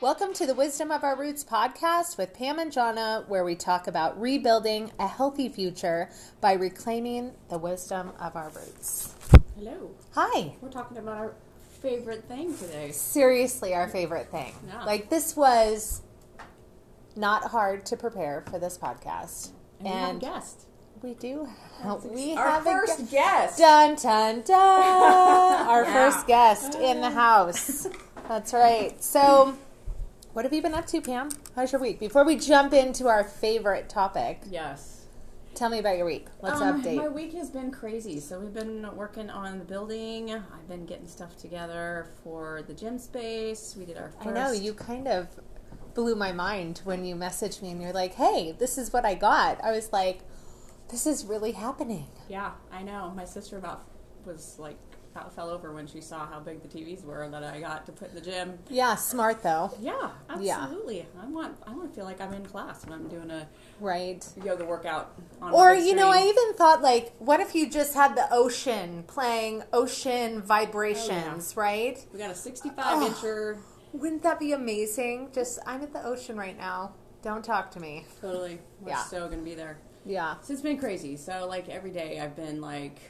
Welcome to the Wisdom of Our Roots podcast with Pam and Jonna, where we talk about rebuilding a healthy future by reclaiming the wisdom of our roots. Hello. Hi. We're talking about our favorite thing today. Seriously, our favorite thing. Yeah. Like, this was not hard to prepare for this podcast. And, we have a guest. we do. Have, we our have a first gu- guest. Dun dun dun! Our Yeah. first guest in the uh. house. That's right. So, what have you been up to, Pam? How's your week? Before we jump into our favorite topic, Yes. tell me about your week. Let's Um, update. My week has been crazy. So we've been working on the building. I've been getting stuff together for the gym space. We did our first. I know you kind of blew my mind when you messaged me and you're like, "Hey, this is what I got." I was like, "This is really happening." Yeah, I know. My sister about was like fell over when she saw how big the TVs were that I got to put in the gym. Yeah, smart though, Yeah, Yeah. absolutely. I want I want to feel like I'm in class when I'm doing a right? yoga workout on Or you know, I even thought like, what if you just had the ocean playing ocean vibrations, oh, right? we got a 65 Oh. incher. Wouldn't that be amazing? Just I'm at the ocean right now. Don't talk to me. Totally. We're Yeah. so gonna be there. Yeah. So it's been crazy. So like every day I've been like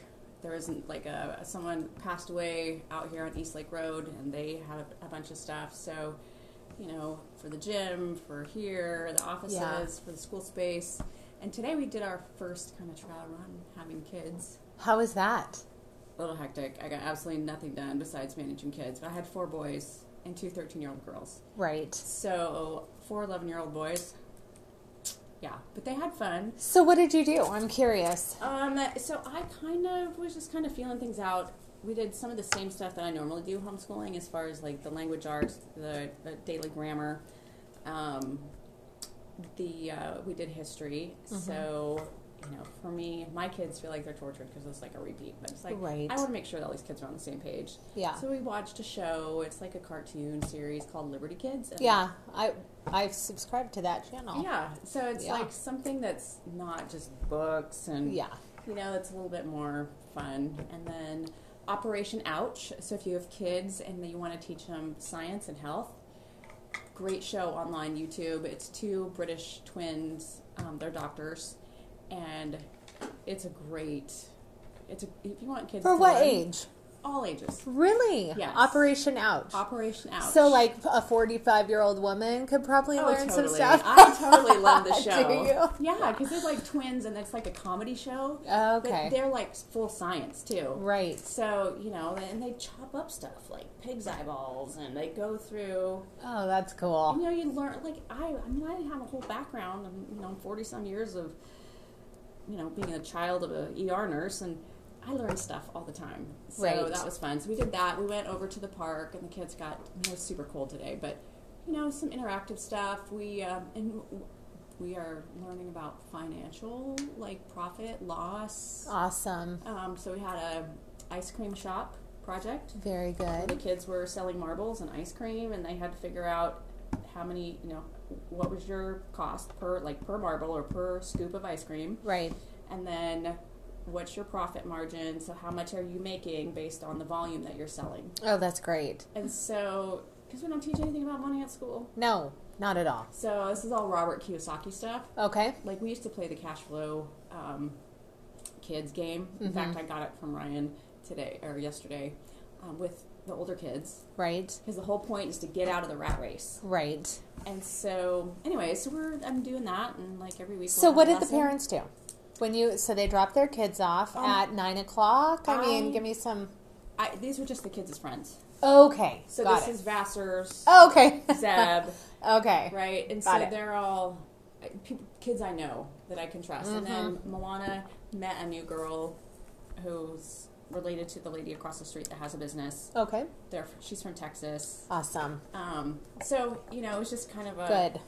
there isn't like a someone passed away out here on East Lake Road and they had a, a bunch of stuff. So, you know, for the gym, for here, the offices, Yeah. for the school space. And today we did our first kind of trial run having kids. How was that? A little hectic. I got absolutely nothing done besides managing kids. But I had four boys and two 13 year old girls. Right. So, four 11 year old boys. Yeah, but they had fun. So what did you do? I'm curious. Um, so I kind of was just kind of feeling things out. We did some of the same stuff that I normally do homeschooling, as far as like the language arts, the, the daily grammar. Um, the uh, we did history. So you know, for me, my kids feel like they're tortured because it's like a repeat. But it's like Right. I want to make sure that all these kids are on the same page. Yeah. So we watched a show. It's like a cartoon series called Liberty Kids. and- Yeah, I I've subscribed to that channel. Yeah. So it's Yeah. like something that's not just books and Yeah. you know, it's a little bit more fun. And then Operation Ouch. So if you have kids and you want to teach them science and health, great show online YouTube. It's two British twins. Um, they're doctors, and it's a great. It's a if you want kids For to what learn- age? all ages. Really? Yes. Operation Ouch. Operation Ouch. So, like a 45 year old woman could probably Oh, learn some stuff. I totally love the show. Do you? Yeah, because they're like twins, and it's like a comedy show. Okay. But they're like full science too. Right. So, you know, and they chop up stuff like pig's eyeballs and they go through, Oh, that's cool. you know, you learn, like, I, I mean, I have a whole background, of, you know, 40 some years of, you know, being a child of a ER nurse and I learned stuff all the time. So Right. that was fun. So we did that. We went over to the park and the kids got, it was super cold today, but, you know, some interactive stuff. We, um, and we are learning about financial, like profit, loss. Awesome. Um, so we had a ice cream shop project. Very good. The kids were selling marbles and ice cream, and they had to figure out how many, you know, what was your cost per like per marble or per scoop of ice cream, Right. and then what's your profit margin? So how much are you making based on the volume that you're selling? Oh, that's great. And so because we don't teach anything about money at school, No, not at all. so this is all Robert Kiyosaki stuff. Okay. Like we used to play the cash flow um, kids game. In Mhm. fact, I got it from Ryan today or yesterday um, with the older kids Right. because the whole point is to get out of the rat race. Right. And so, anyway, so we're I'm doing that, and like every week. So, what did the parents do? When you so they dropped their kids off Um, at nine o'clock. I mean, give me some. I, these were just the kids' friends. Okay, So this it. is Vassar's, okay. Zeb, okay. right? And Got so it. they're all people, kids I know that I can trust. And then Mm-hmm. Moana met a new girl who's related to the lady across the street that has a business. Okay. They're, she's from Texas. Awesome. Um, so you know, it was just kind of a Good.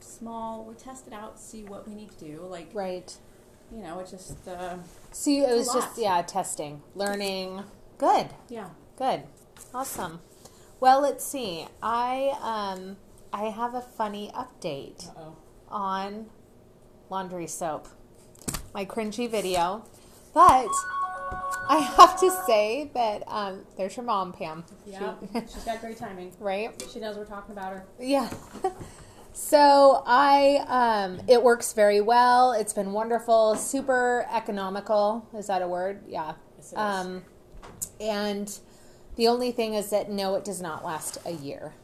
small. We test it out, see what we need to do. Like Right. you know, it just uh, you, it was just yeah, testing, learning. Good. yeah. Good. Awesome. Well, let's see. I um I have a funny update Uh-oh. on laundry soap. My cringy video. But I have to say that um, there's your mom, Pam. Yeah, She- she's got great timing. right? She knows we're talking about her. Yeah. so I, um, it works very well. It's been wonderful, super economical. Is that a word? Yeah. Yes. Um, and the only thing is that no, it does not last a year.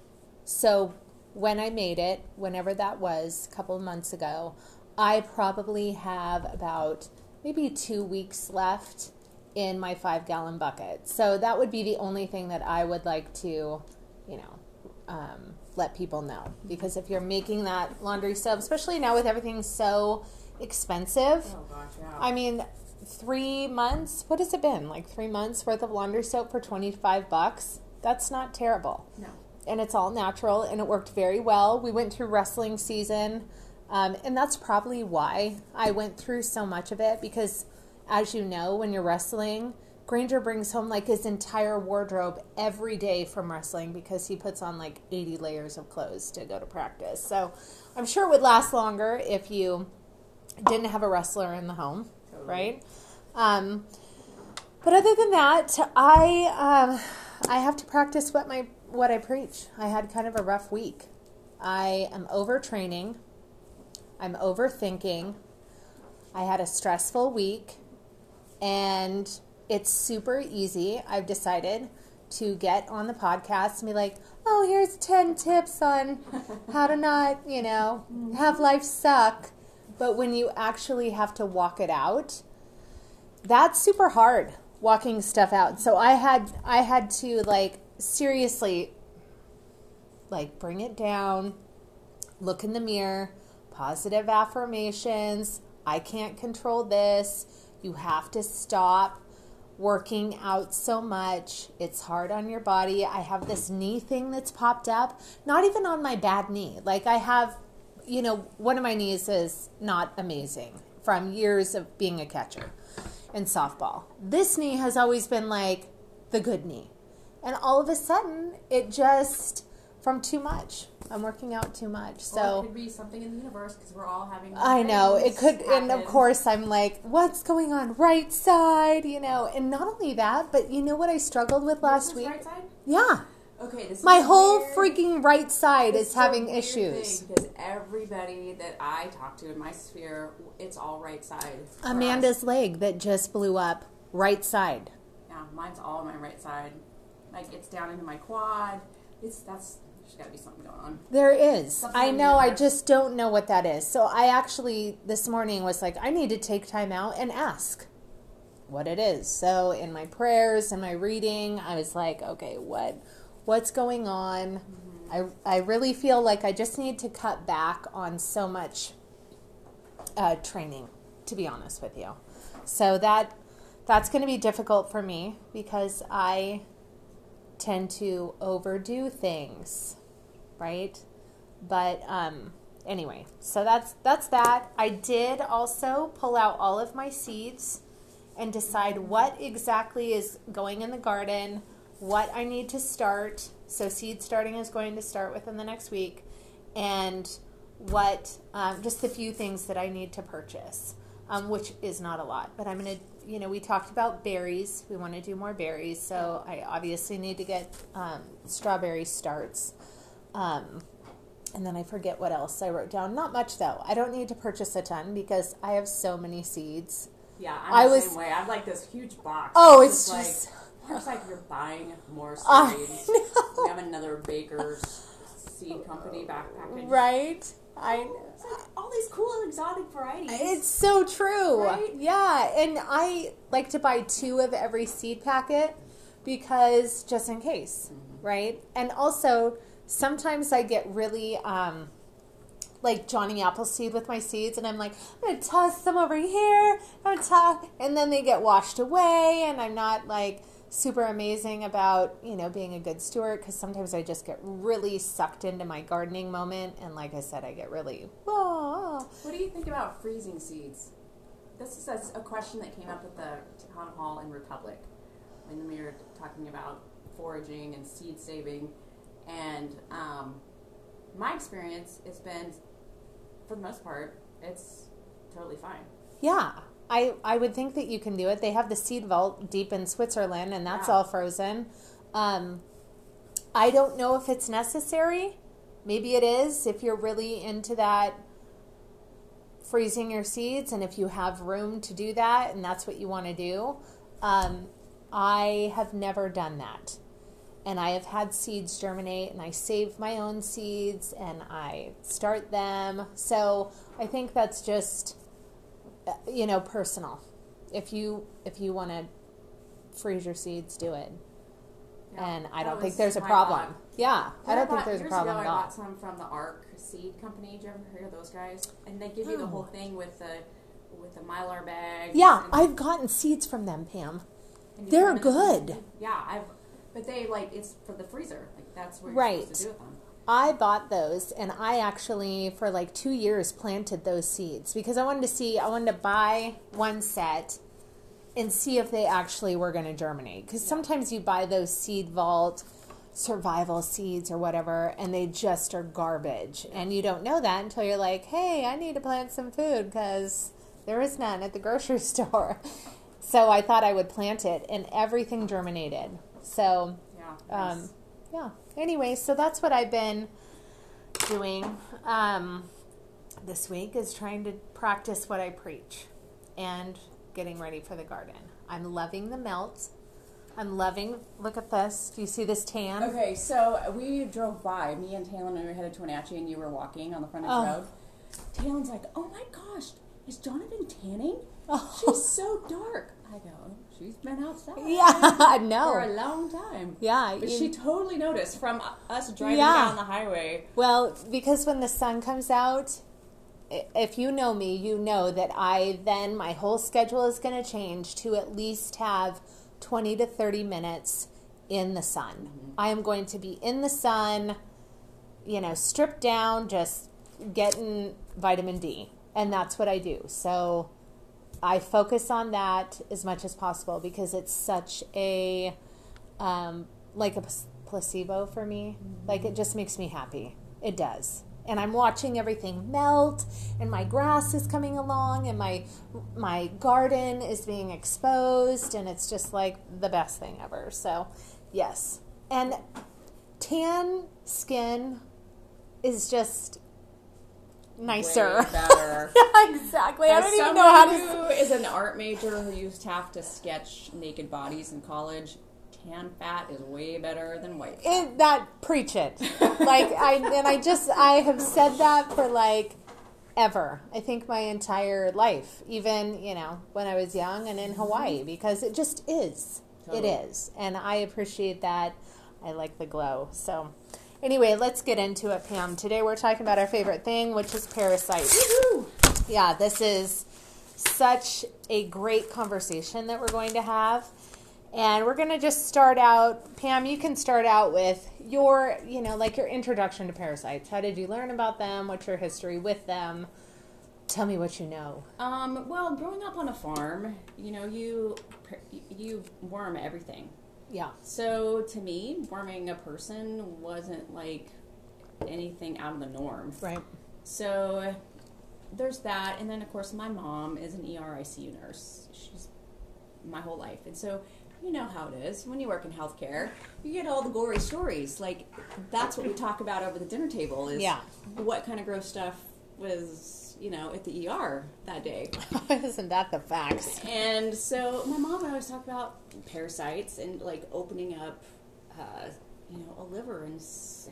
So when I made it, whenever that was, a couple of months ago, I probably have about maybe two weeks left in my five gallon bucket. So that would be the only thing that I would like to, you know, um, let people know. Because if you're making that laundry soap, especially now with everything so expensive, Oh gosh, yeah. I mean, three months. What has it been? Like three months worth of laundry soap for twenty five bucks. That's not terrible, no. and it's all natural, and it worked very well. We went through wrestling season, um, and that's probably why I went through so much of it. Because, as you know, when you're wrestling, Granger brings home like his entire wardrobe every day from wrestling because he puts on like eighty layers of clothes to go to practice. So, I'm sure it would last longer if you didn't have a wrestler in the home, Totally. right? Um, but other than that, I um, I have to practice what my what I preach. I had kind of a rough week. I am overtraining. I'm overthinking. I had a stressful week, and it's super easy. I've decided to get on the podcast and be like, "Oh, here's ten tips on how to not, you know, have life suck." But when you actually have to walk it out, that's super hard walking stuff out. So I had I had to like seriously like bring it down, look in the mirror, positive affirmations. I can't control this. You have to stop working out so much. It's hard on your body. I have this knee thing that's popped up, not even on my bad knee. Like I have, you know, one of my knees is not amazing from years of being a catcher in softball. This knee has always been like the good knee. And all of a sudden, it just from too much. I'm working out too much. or So it could be something in the universe because we're all having. I know it could, and of course, I'm like, what's going on right side, you know? And not only that, but you know what I struggled with last week? Right side? Yeah, Okay, this my whole weird- freaking right side is having weird issues. thing because everybody that I talk to in my sphere, it's all right side. for us. Amanda's leg that just blew up, right side. Yeah, mine's all on my right side. Like it's down into my quad. It's that's there's got to be something going on. There is. Something I know. I just don't know what that is. So I actually this morning was like, I need to take time out and ask what it is. So in my prayers and my reading, I was like, okay, what what's going on? I I really feel like I just need to cut back on so much uh, training, to be honest with you. So that that's going to be difficult for me because I tend to overdo things, right? But um, anyway, so that's that's that. I did also pull out all of my seeds and decide what exactly is going in the garden, what I need to start. So seed starting is going to start within the next week, and what um, just the few things that I need to purchase, um, which is not a lot. But I'm gonna, you know, we talked about berries. We want to do more berries, so I obviously need to get um, strawberry starts. Um, and then I forget what else I wrote down. Not much though. I don't need to purchase a ton because I have so many seeds. Yeah, I'm I the was- same way. I have like this huge box. Oh, it's like just- looks like you're buying more I seeds. We have another baker's seed company back package. Right? I It's like all these cool exotic varieties. It's so true. Right? Yeah, and I like to buy two of every seed packet because just in case, right? And also sometimes I get really um like Johnny Appleseed with my seeds, and I'm like, I'm gonna toss some over here, I'm gonna toss, and then they get washed away, and I'm not like super amazing about you know being a good steward because sometimes I just get really sucked into my gardening moment, and like I said, I get really oh, What do you think about freezing seeds? This is a, a question that came up at the town hall in Republic when we were talking about foraging and seed saving. And um, my experience has been, for the most part, it's totally fine. Yeah. I I would think that you can do it. They have the seed vault deep in Switzerland, and that's Yeah. all frozen. Um, I don't know if it's necessary. Maybe it is if you're really into that freezing your seeds, and if you have room to do that, and that's what you want to do. Um, I have never done that. And I have had seeds germinate, and I save my own seeds, and I start them. So I think that's just you know personal if you if you want to freeze your seeds do it Yeah, and i don't think there's a problem thought. yeah i I don't think bought- there's a problem ago, at I bought some from the Arc Seed Company. Did you ever hear of those guys? And they give you the Oh. whole thing with the with the mylar bag. yeah i've gotten seeds from them pam they're good. Yeah, I've. But they like it's for the freezer. Like that's what you're Right. supposed to do with them. I bought those and i actually for like two years planted those seeds because i wanted to see i wanted to buy one set and see if they actually were going to germinate because sometimes you buy those seed vault survival seeds or whatever and they just are garbage. And you don't know that until you're like hey i need to plant some food because there is none at the grocery store. So i thought i would plant it and everything germinated. So Yeah. um, yeah. Anyway, so that's what I've been doing um, this week is trying to practice what I preach and getting ready for the garden. I'm loving the melt. I'm loving. Look at this. Do you see this tan? Okay, so we drove by. Me and Talon, we were headed to Wenatchee, and you were walking on the front of the Oh. road. Talon's like, "Oh my gosh, is Jonathan tanning? Oh. She's so dark." I go, "She's been outside Yeah, I for a long time." Yeah, But you- she totally noticed from us driving Yeah. down the highway. Well, because when the sun comes out, if you know me, you know that I then my whole schedule is going to change to at least have 20 to 30 minutes in the sun. Mm-hmm. I am going to be in the sun, you know, stripped down, just getting vitamin D. And that's what I do. So I focus on that as much as possible because it's such a um, like a placebo for me. Like it just makes me happy. It does. And I'm watching everything melt, and my grass is coming along, and my my garden is being exposed, and it's just like the best thing ever. So, yes, and tan skin is just nicer. Better. yeah, exactly. I As don't even know how to. who is an art major who used to have to sketch naked bodies in college, tan fat is way better than white. it, that preach it like i and i just i have said that for like ever i think my entire life even you know when i was young and in hawaii because it just is Totally. it is and i appreciate that i like the glow so anyway let's get into it pam. Today we're talking about our favorite thing which is parasites. Yeah this is such a great conversation that we're going to have. And we're going to just start out pam you can start out with your you know like your introduction to parasites. How did you learn about them? What's your history with them? Tell me what you know. Um, well, growing up on a farm, you know, you you worm everything. Yeah So to me, warming a person wasn't like anything out of the norm. right So there's that, and then of course my mom is an E ERICU nurse. She's my whole life, and so you know how it is when you work in healthcare. You get all the gory stories. Like that's what we talk about over the dinner table. Is Yeah. what kind of gross stuff was you know at the ER that day. isn't that the facts And so my mom would always talk about parasites and like opening up, uh, you know, a liver and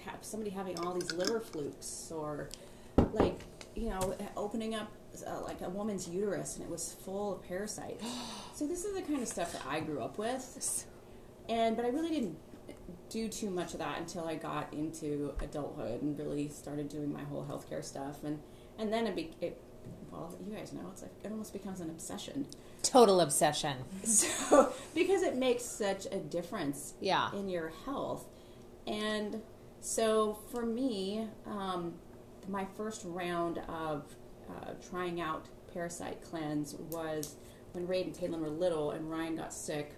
have somebody having all these liver flukes, or like you know, opening up uh, like a woman's uterus and it was full of parasites. so this is the kind of stuff that I grew up with, and but I really didn't do too much of that until I got into adulthood and really started doing my whole healthcare stuff, and and then it, be, it well, you guys know it's like it almost becomes an obsession. total obsession So, because it makes such a difference yeah in your health. And so for me, um, my first round of uh, trying out Parasite Cleanse was when Raid and Taylor were little and Ryan got sick.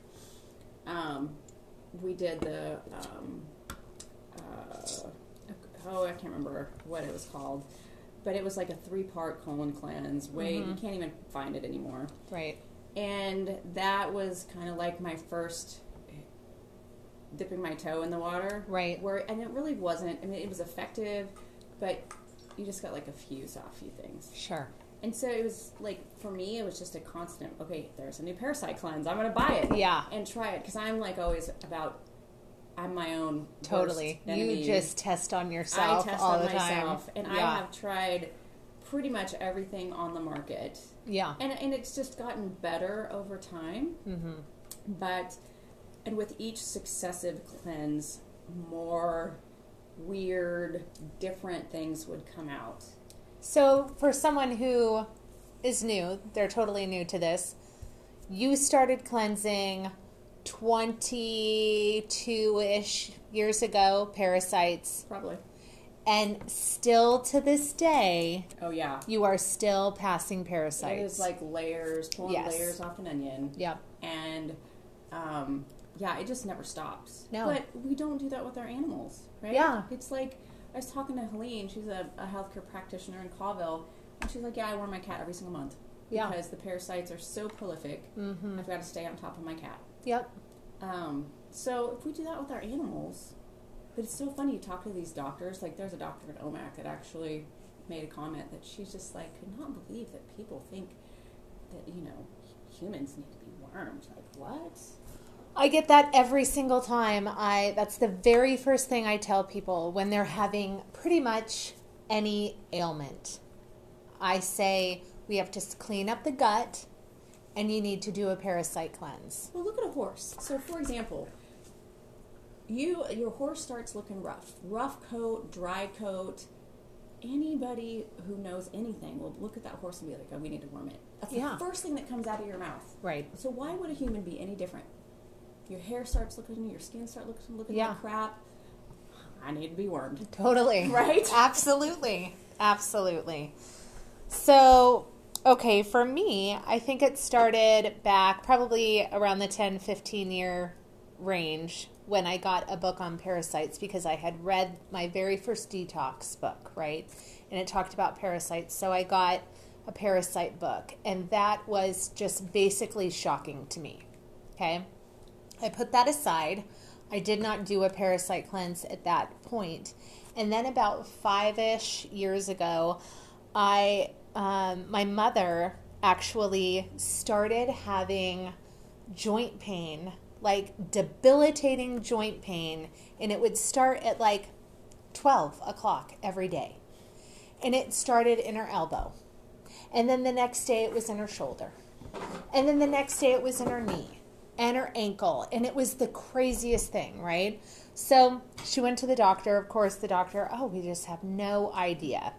Um, we did the, um, uh, oh, I can't remember what it was called. But it was like a three part colon cleanse. Way you mm-hmm. can't even find it anymore. Right. And that was kind of like my first dipping my toe in the water. Right. Where and it really wasn't. I mean, it was effective, but you just got like a few a few things. Sure. And so it was like for me, it was just a constant. Okay, there's a new parasite cleanse. I'm gonna buy it. Yeah. And try it because I'm like always about. I'm my own Totally. You just test on yourself I test all on the time. myself, and I have tried pretty much everything on the market, yeah. and and it's just gotten better over time. Mm-hmm. But and with each successive cleanse, more weird, different things would come out. So, for someone who is new, they're totally new to this, you started cleansing 22 ish years ago, parasites, Probably. and still to this day, Oh yeah. you are still passing parasites. It is like layers, pulling Yes. layers off an onion, Yep. and um, yeah, it just never stops. No. but we don't do that with our animals, right? Yeah. it's like I was talking to Helene. She's a, a healthcare practitioner in Colville, and she's like, "Yeah, I wear my cat every single month Yeah. because the parasites are so prolific. Mm-hmm. I've got to stay on top of my cat." Yep. Um, so if we do that with our animals, but it's so funny you talk to these doctors. Like there's a doctor at Omak that actually made a comment that she's just like could not believe that people think that you know humans need to be wormed. Like what? I get that every single time. I that's the very first thing I tell people when they're having pretty much any ailment. I say we have to clean up the gut and you need to do a parasite cleanse. Well, look at a horse. So for example, you your horse starts looking rough, rough coat, dry coat. Anybody who knows anything will look at that horse and be like, "Oh, we need to worm it." That's Yeah. the first thing that comes out of your mouth. Right. So why would a human be any different? Your hair starts looking, your skin starts looking, looking Yeah. like crap. I need to be wormed. Totally. Right? Absolutely. Absolutely. So, okay, for me, I think it started back probably around the 10, 15 year range when I got a book on parasites because I had read my very first detox book, right? And it talked about parasites. So I got a parasite book, and that was just basically shocking to me. Okay? I put that aside. I did not do a parasite cleanse at that point. And then about five ish years ago, I um, my mother actually started having joint pain, like debilitating joint pain, and it would start at like twelve o'clock every day, and it started in her elbow, and then the next day it was in her shoulder, and then the next day it was in her knee and her ankle. And it was the craziest thing, right? So she went to the doctor. Of course, the doctor, oh, we just have no idea.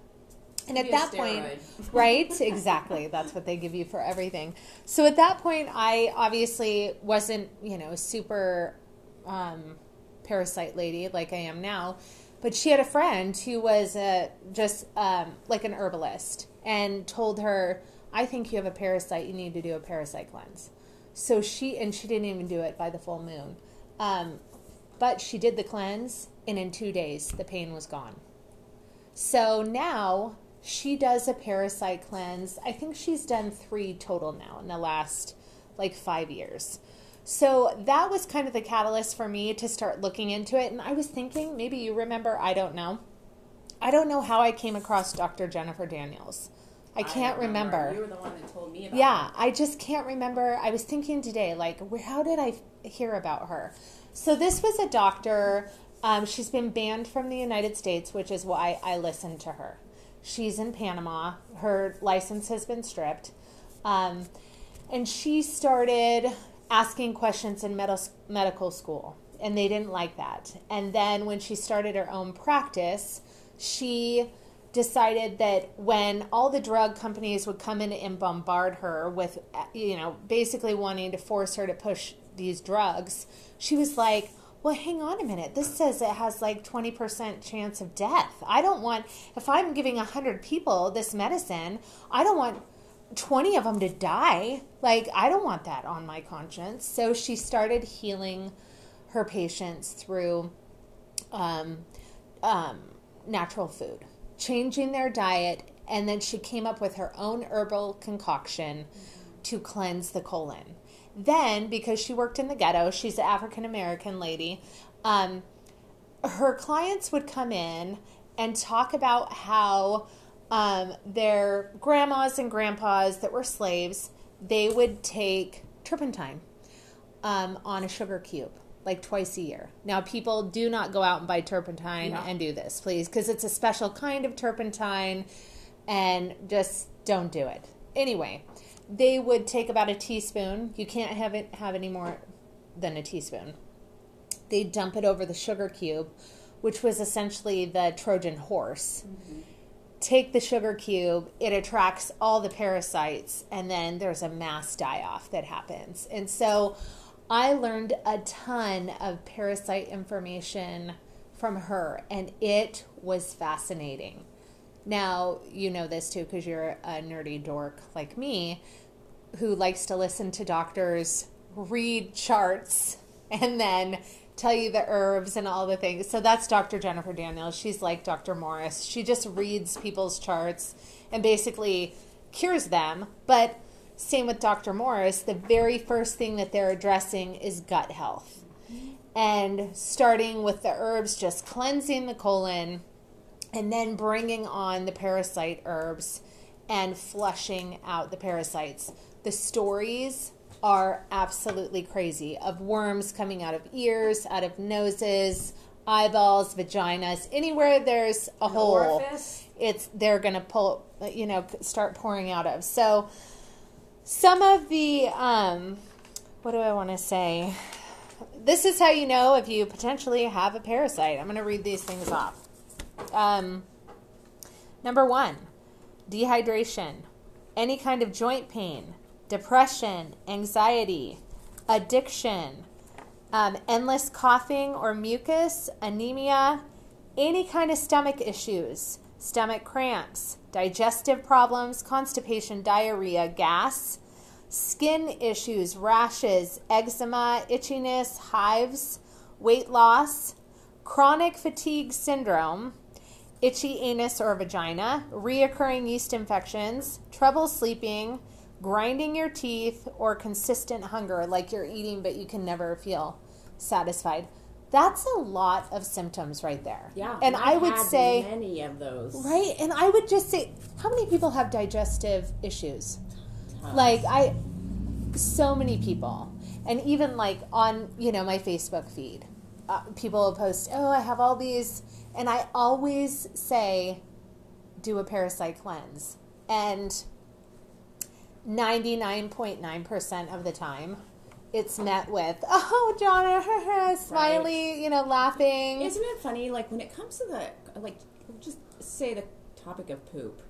And at that point, right? Exactly. That's what they give you for everything. So at that point, I obviously wasn't, you know, super um, parasite lady like I am now. But she had a friend who was uh, just um, like an herbalist and told her, I think you have a parasite. You need to do a parasite cleanse. So she, and she didn't even do it by the full moon. Um, but she did the cleanse, and in two days, the pain was gone. So now she does a parasite cleanse. I think she's done three total now in the last like five years. So that was kind of the catalyst for me to start looking into it. And I was thinking, maybe you remember, I don't know. I don't know how I came across Dr. Jennifer Daniels. I can't don't remember. You were the one that told me about Yeah, I just can't remember. I was thinking today, like, where, how did I hear about her? So this was a doctor. Um, she's been banned from the United States, which is why I listened to her. She's in Panama. Her license has been stripped, um, and she started asking questions in med- medical school, and they didn't like that. And then when she started her own practice, she decided that when all the drug companies would come in and bombard her with, you know, basically wanting to force her to push these drugs, she was like, well, hang on a minute. This says it has like 20% chance of death. I don't want, if I'm giving 100 people this medicine, I don't want 20 of them to die. Like, I don't want that on my conscience. So she started healing her patients through um, um, natural food, changing their diet And then she came up with her own herbal concoction to cleanse the colon. Then, because she worked in the ghetto, she's an African American lady, um, her clients would come in and talk about how um, their grandmas and grandpas that were slaves, they would take turpentine um, on a sugar cube like twice a year. Now, people do not go out and buy turpentine Yeah. and do this, please, because it's a special kind of turpentine and just don't do it. Anyway, they would take about a teaspoon. You can't have it have any more than a teaspoon. They dump it over the sugar cube, which was essentially the Trojan horse. Mm-hmm. Take the sugar cube, it attracts all the parasites, and then there's a mass die off that happens. And so I learned a ton of parasite information from her, and it was fascinating. Now, you know this too because you're a nerdy dork like me who likes to listen to doctors read charts and then tell you the herbs and all the things. So that's Dr. Jennifer Daniels. She's like Dr. Morris. She just reads people's charts and basically cures them. But same with Dr. Morris, the very first thing that they're addressing is gut health. And starting with the herbs, just cleansing the colon and then bringing on the parasite herbs and flushing out the parasites. The stories are absolutely crazy of worms coming out of ears, out of noses, eyeballs, vaginas, anywhere there's a hole, orifice? it's they're going to pull, you know, start pouring out of. So some of the um what do I want to say? This is how you know if you potentially have a parasite. I'm going to read these things off. Um, number one, dehydration, any kind of joint pain, depression, anxiety, addiction, um, endless coughing or mucus, anemia, any kind of stomach issues, stomach cramps, digestive problems, constipation, diarrhea, gas, skin issues, rashes, eczema, itchiness, hives, weight loss, chronic fatigue syndrome, itchy anus or vagina, reoccurring yeast infections, trouble sleeping, grinding your teeth, or consistent hunger, like you're eating but you can never feel satisfied. That's a lot of symptoms right there. Yeah. And I would say, many of those. right? And I would just say, how many people have digestive issues? Tons. Like, I, so many people. And even like on, you know, my Facebook feed, uh, people will post, oh, I have all these. And I always say, do a parasite cleanse. And 99.9% of the time, it's met with, oh, John, smiley, you know, laughing. Isn't it funny? Like when it comes to the like, just say the topic of poop.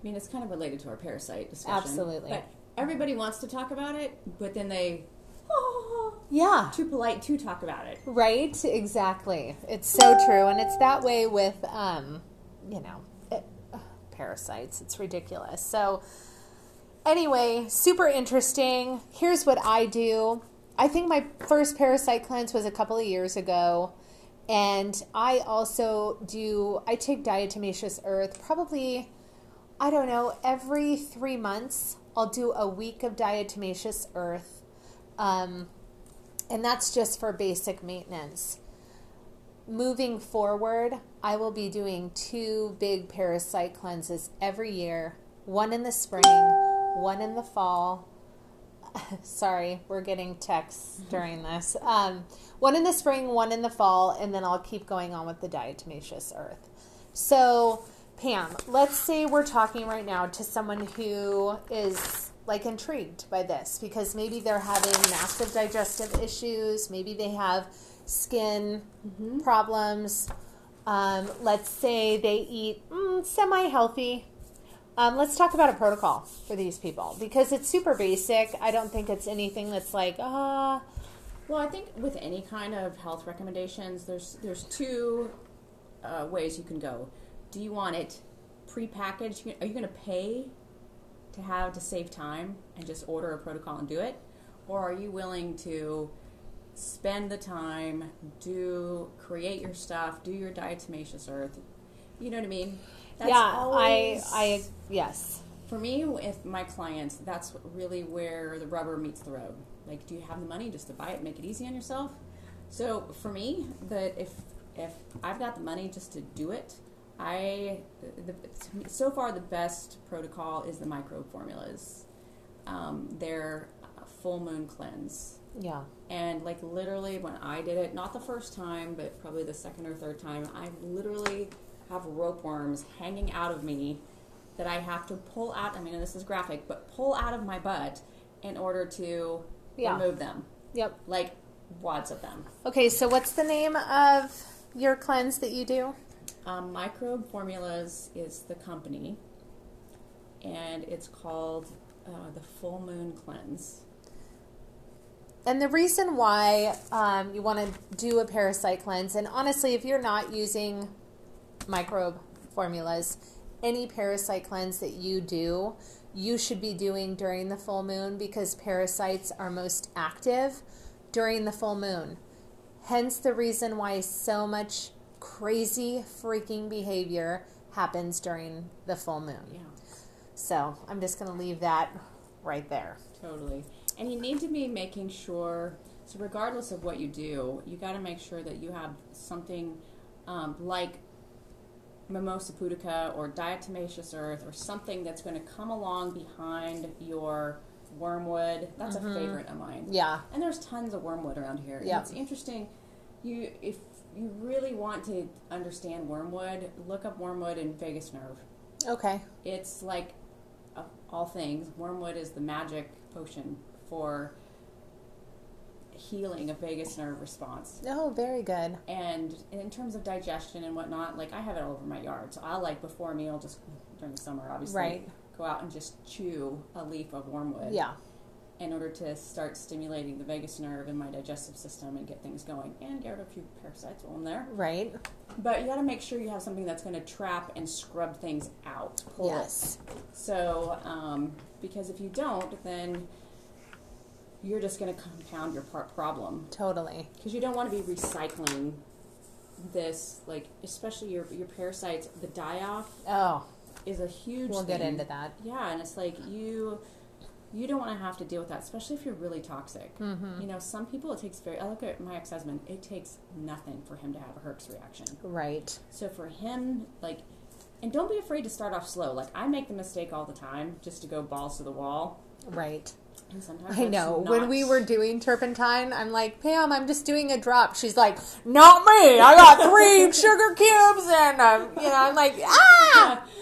I mean, it's kind of related to our parasite discussion. Absolutely. But everybody wants to talk about it, but then they, yeah. too polite to talk about it. Right, exactly. It's so true, and it's that way with, um, you know, it, uh, parasites. It's ridiculous. So, anyway, super interesting. Here's what I do. I think my first parasite cleanse was a couple of years ago, and I also do. I take diatomaceous earth probably. I don't know. Every three months, I'll do a week of diatomaceous earth. Um, and that's just for basic maintenance. Moving forward, I will be doing two big parasite cleanses every year one in the spring, one in the fall. Sorry, we're getting texts during this. Um, one in the spring, one in the fall, and then I'll keep going on with the diatomaceous earth. So, Pam, let's say we're talking right now to someone who is like intrigued by this because maybe they're having massive digestive issues, maybe they have skin problems. Um, let's say they eat mm, semi healthy. Um, let's talk about a protocol for these people because it's super basic. I don't think it's anything that's like, ah, Well, I think with any kind of health recommendations, there's there's two uh, ways you can go. Do you want it prepackaged? Are you going to pay to have to save time and just order a protocol and do it, or are you willing to spend the time, do create your stuff, do your diatomaceous earth, You know what I mean? yeah, always- I, I, yes. For me, with my clients, that's really where the rubber meets the road. Like, do you have the money just to buy it and make it easy on yourself? So for me, that if if I've got the money just to do it, I the, so far the best protocol is the microbe formulas. Um, they're full moon cleanse. Yeah. And like literally, when I did it, not the first time, but probably the second or third time, I literally have rope worms hanging out of me that I have to pull out. I mean, this is graphic, but pull out of my butt in order to Yeah. remove them, Yep. like wads of them. Okay, so what's the name of your cleanse that you do? Um, Microbe Formulas is the company, and it's called uh, the Full Moon Cleanse. And the reason why um, you want to do a parasite cleanse, and honestly, if you're not using microbe formulas, any parasite cleanse that you do, you should be doing during the full moon because parasites are most active during the full moon. Hence, the reason why so much crazy freaking behavior happens during the full moon. Yeah. So, I'm just going to leave that right there. Totally. And you need to be making sure, so regardless of what you do, you got to make sure that you have something um, like Mimosa pudica or diatomaceous earth or something that's going to come along behind your wormwood. That's a favorite of mine. Yeah. And there's tons of wormwood around here. Yeah. It's interesting. You if you really want to understand wormwood, look up wormwood and vagus nerve. Okay. It's like of all things, wormwood is the magic potion for healing a vagus nerve response. Oh, very good. And in terms of digestion and whatnot, like I have it all over my yard. So I'll like before a meal, just during the summer, obviously, Right. go out and just chew a leaf of wormwood Yeah. In order to start stimulating the vagus nerve in my digestive system and get things going and get rid of a few parasites while I'm there. Right. But you got to make sure you have something that's going to trap and scrub things out. pull it. Yes. So, um, because if you don't, then you're just going to compound your part problem Totally. because you don't want to be recycling this, like especially your your parasites. The die off Oh, is a huge. we'll get into that. Yeah, and it's like you you don't want to have to deal with that, especially if you're really toxic. Mm-hmm. You know, some people it takes very. I look at my ex husband. It takes nothing for him to have a Herx reaction. Right. So for him, like, and don't be afraid to start off slow. Like I make the mistake all the time, just to go balls to the wall. Right. And sometimes I know. not- When we were doing turpentine, I'm like, Pam, I'm just doing a drop. She's like, not me. I got three sugar cubes, and um, you know, I'm like, ah. yeah,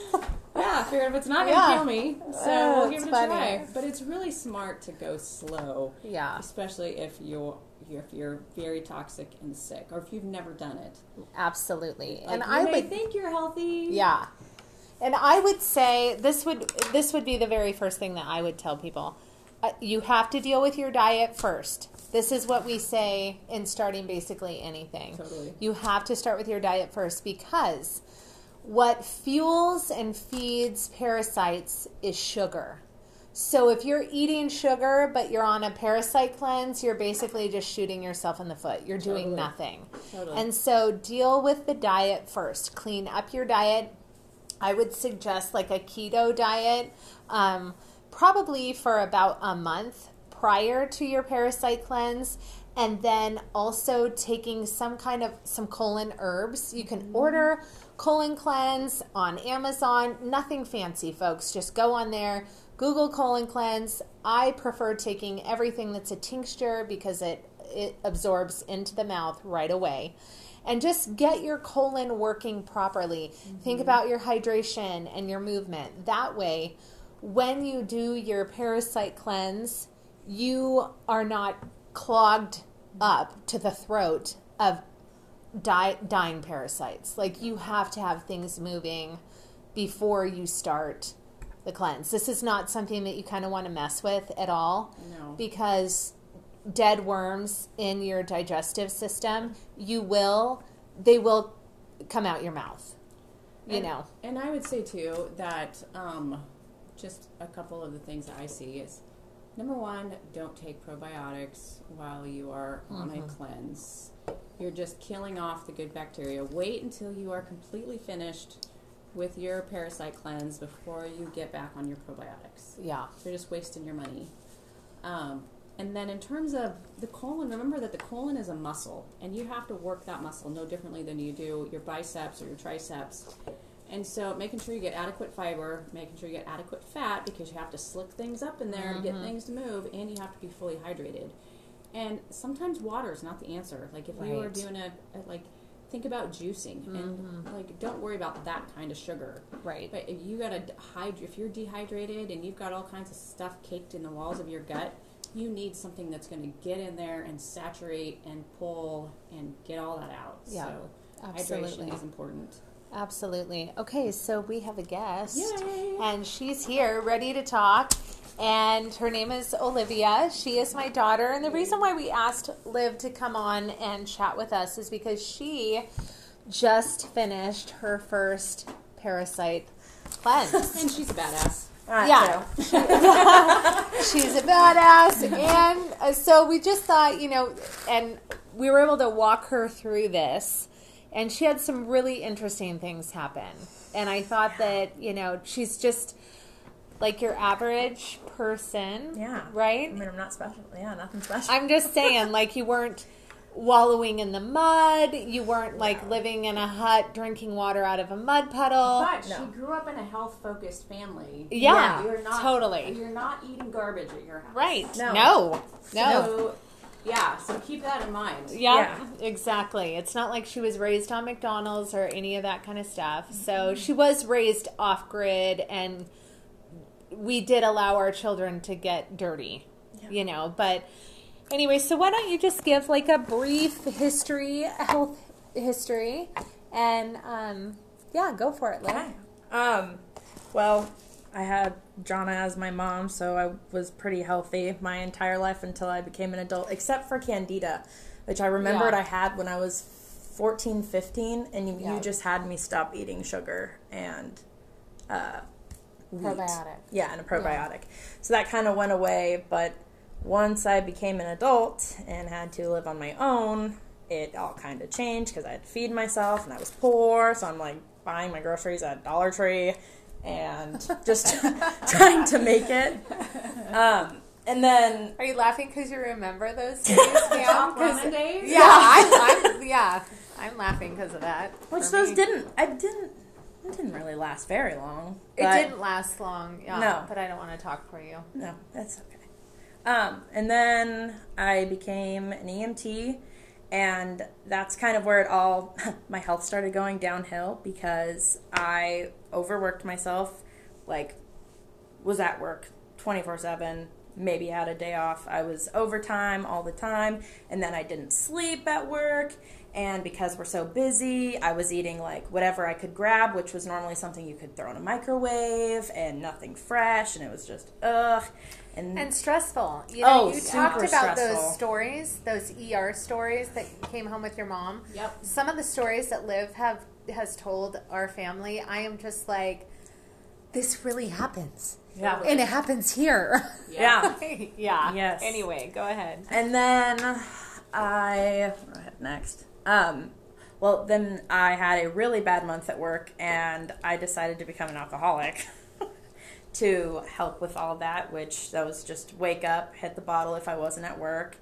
I figured if it's not gonna Yeah. kill me, so Oh, we'll give it a funny. try. But it's really smart to go slow, Yeah, especially if you're if you're very toxic and sick, or if you've never done it. absolutely. Like, and I would, think you're healthy. yeah, and I would say this would this would be the very first thing that I would tell people. Uh, you have to deal with your diet first. This is what we say in starting basically anything. Totally. You have to start with your diet first because what fuels and feeds parasites is sugar. So if you're eating sugar but you're on a parasite cleanse, you're basically just shooting yourself in the foot. You're doing Totally. nothing. Totally. And so deal with the diet first. Clean up your diet. I would suggest like a keto diet, um, probably for about a month prior to your parasite cleanse, and then also taking some kind of some colon herbs. You can order colon cleanse on Amazon. Nothing fancy, folks. Just go on there, Google colon cleanse. I prefer taking everything that's a tincture because it it absorbs into the mouth right away and just get your colon working properly. Think mm-hmm. about your hydration and your movement. That way, when you do your parasite cleanse, you are not clogged up to the throat of die, dying parasites. Like, you have to have things moving before you start the cleanse. This is not something that you kind of want to mess with at all No. because dead worms in your digestive system, you will they will come out your mouth. You and, know. And I would say too that um, just a couple of the things that I see is number one, don't take probiotics while you are on Mm-hmm. a cleanse. You're just killing off the good bacteria. Wait until you are completely finished with your parasite cleanse before you get back on your probiotics. Yeah. You're just wasting your money. Um, and then in terms of the colon, remember that the colon is a muscle, and you have to work that muscle no differently than you do your biceps or your triceps. And so, making sure you get adequate fiber, making sure you get adequate fat because you have to slick things up in there and get things to move, and you have to be fully hydrated. And sometimes water is not the answer. Like if you were doing a, a like, think about juicing and mm-hmm. like don't worry about that kind of sugar. Right. But if you got to hyd- if you're dehydrated and you've got all kinds of stuff caked in the walls of your gut, you need something that's going to get in there and saturate and pull and get all that out. Yeah, so absolutely. hydration is important. Absolutely. Okay, so we have a guest, Yay. and she's here, ready to talk. And her name is Olivia. She is my daughter. And the reason why we asked Liv to come on and chat with us is because she just finished her first parasite cleanse. And she's a badass. yeah. She's a badass. And uh, so we just thought, you know, and we were able to walk her through this. And she had some really interesting things happen. And I thought that, you know, she's just like your average person. Yeah. Right? I mean, I'm not special. Yeah, nothing special. I'm just saying, like, you weren't wallowing in the mud. You weren't, like, living in a hut drinking water out of a mud puddle. But No. she grew up in a health focused family. Yeah, you're not totally. You're not eating garbage at your house. Right. No. No. No. So, yeah. So keep that in mind. Yeah, Yeah. exactly. It's not like she was raised on McDonald's or any of that kind of stuff. So mm-hmm. she was raised off grid, and we did allow our children to get dirty, you know. But anyway, so why don't you just give like a brief history, health history, and um, yeah, go for it. Okay. Um, well, I had Jonna as my mom, so I was pretty healthy my entire life until I became an adult, except for Candida, which I remembered Yeah. I had when I was 14, 15, and you, Yeah. you just had me stop eating sugar and uh, wheat. Probiotic. Yeah, and a probiotic. So that kind of went away, but once I became an adult and had to live on my own, it all kind of changed because I had to feed myself and I was poor, so I'm like buying my groceries at Dollar Tree and just trying to make it. Um, and then Are you laughing because you remember those days, Pam? 'Cause- Ramen days? Yeah, I'm, I'm, yeah, I'm laughing because of that. which those me. didn't I didn't it didn't really last very long. It didn't last long. Yeah, No. but I don't want to talk for you. No, that's okay. Um, and then I became an EMT, and that's kind of where it all my health started going downhill because I overworked myself, like was at work twenty four seven. Maybe had a day off. I was overtime all the time, and then I didn't sleep at work. And because we're so busy, I was eating like whatever I could grab, which was normally something you could throw in a microwave and nothing fresh, and it was just ugh. And, And stressful. You know, Oh, you talked about stressful. those stories, those ER stories that came home with your mom. Yep. Some of the stories that Liv have has told our family, I am just like, this really happens, yeah, and it happens here. yeah. yeah. Yes. Anyway, go ahead. And then I what do I have next. Um, well, then I had a really bad month at work, and I decided to become an alcoholic to help with all that. Which that was just wake up, hit the bottle if I wasn't at work,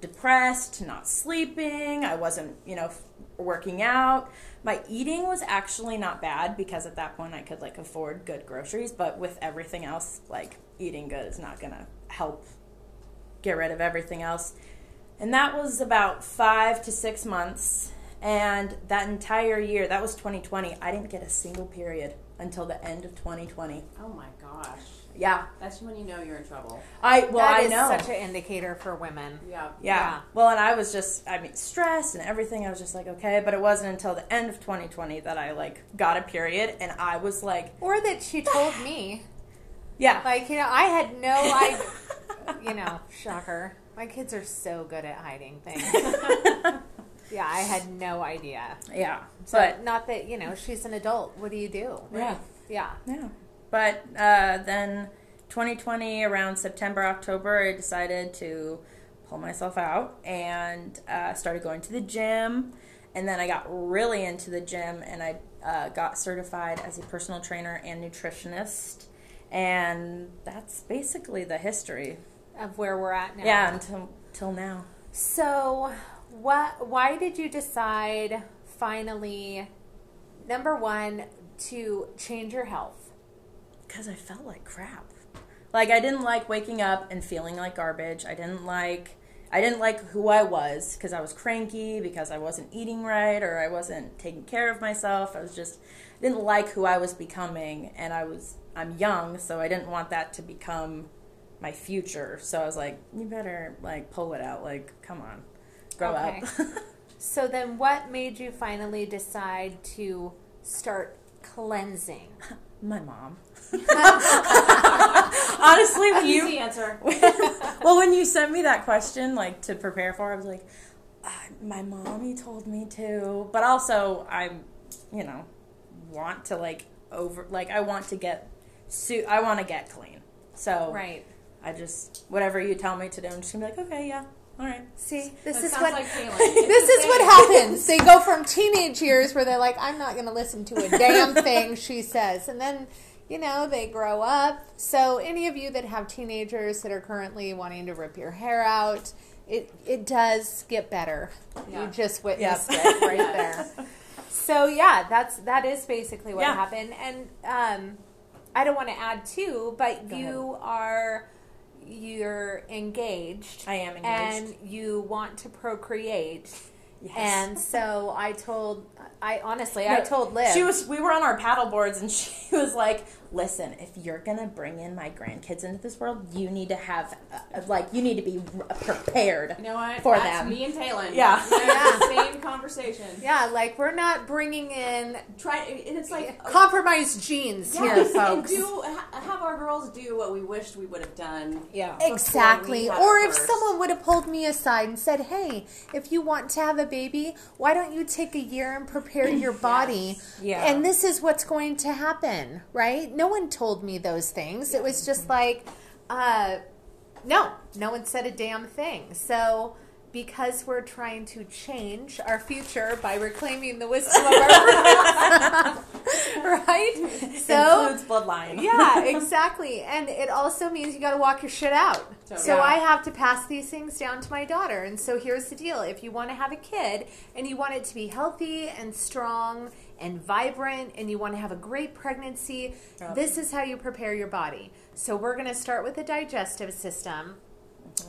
depressed, not sleeping. I wasn't, you know, working out. My eating was actually not bad because at that point I could like afford good groceries, but with everything else, like eating good is not gonna help get rid of everything else. And that was about five to six months. And that entire year, that was 2020, I didn't get a single period until the end of 2020. Oh my gosh. Yeah. That's when you know you're in trouble. I, well, That I is know. such an indicator for women. Yeah. yeah. yeah. Well, and I was just, I mean, stressed and everything. I was just like, okay. But it wasn't until the end of 2020 that I, like, got a period. And I was like, Or that she told me, yeah. like you know, I had no idea. you know, shocker. My kids are so good at hiding things. yeah, I had no idea. yeah. But But, not that you know she's an adult. What do you do? yeah. Yeah. Yeah. But uh, then 2020, around September, October, I decided to pull myself out and uh, started going to the gym. And then I got really into the gym and I uh, got certified as a personal trainer and nutritionist. And that's basically the history. Of where we're at now. Yeah, until till now. So, what? Why did you decide finally, number one, to change your health? Because I felt like crap. Like I didn't like waking up and feeling like garbage. I didn't like I didn't like who I was because I was cranky because I wasn't eating right or I wasn't taking care of myself. I was just didn't like who I was becoming and I was I'm young, so I didn't want that to become my future. So I was like, you better like pull it out. Like, come on. Grow Okay. up. So then, what made you finally decide to start cleansing? my mom. Honestly, when you Easy answer. well, when you sent me that question, like to prepare for, I was like, uh, my mommy told me to, but also I'm, you know, want to like over, like I want to get, suit. I want to get clean. So Right. I just whatever you tell me to do, I'm just gonna be like, okay, yeah, all right. See, this is what like this is what happens. They go from teenage years where they're like, "I'm not going to listen to a damn thing she says," and then you know they grow up. So, any of you that have teenagers that are currently wanting to rip your hair out, it it does get better. Yeah. You just witnessed Yep. it right there. So yeah, that's that is basically what Yeah. happened, and um, I don't want to add too, but Go you are you're engaged. I am engaged. and you want to procreate. Yes. And so I told, I honestly, I told Liv. She was. We were on our paddle boards, and she was like, "Listen, if you're gonna bring in my grandkids into this world, you need to have, uh, like, you need to be prepared." You know what? For That's them. me and Taylor. Yeah. Yeah. Same conversation. yeah, like we're not bringing in Try, and it's like compromised genes yeah, here, folks. do ha- have our girls do what we wished we would have done. Yeah. Exactly. Or if first. someone would have pulled me aside and said, "Hey, if you want to have a baby, why don't you take a year and prepare your body?" Yeah. And this is what's going to happen, right? No one told me those things. It was just like, uh, no, no one said a damn thing. So. Because we're trying to change our future by reclaiming the wisdom of our right? So includes bloodline. yeah, exactly. And it also means you got to walk your shit out. Totally. So Yeah. I have to pass these things down to my daughter. And so here's the deal if you want to have a kid and you want it to be healthy and strong and vibrant and you want to have a great pregnancy, Yep. this is how you prepare your body. So we're going to start with the digestive system.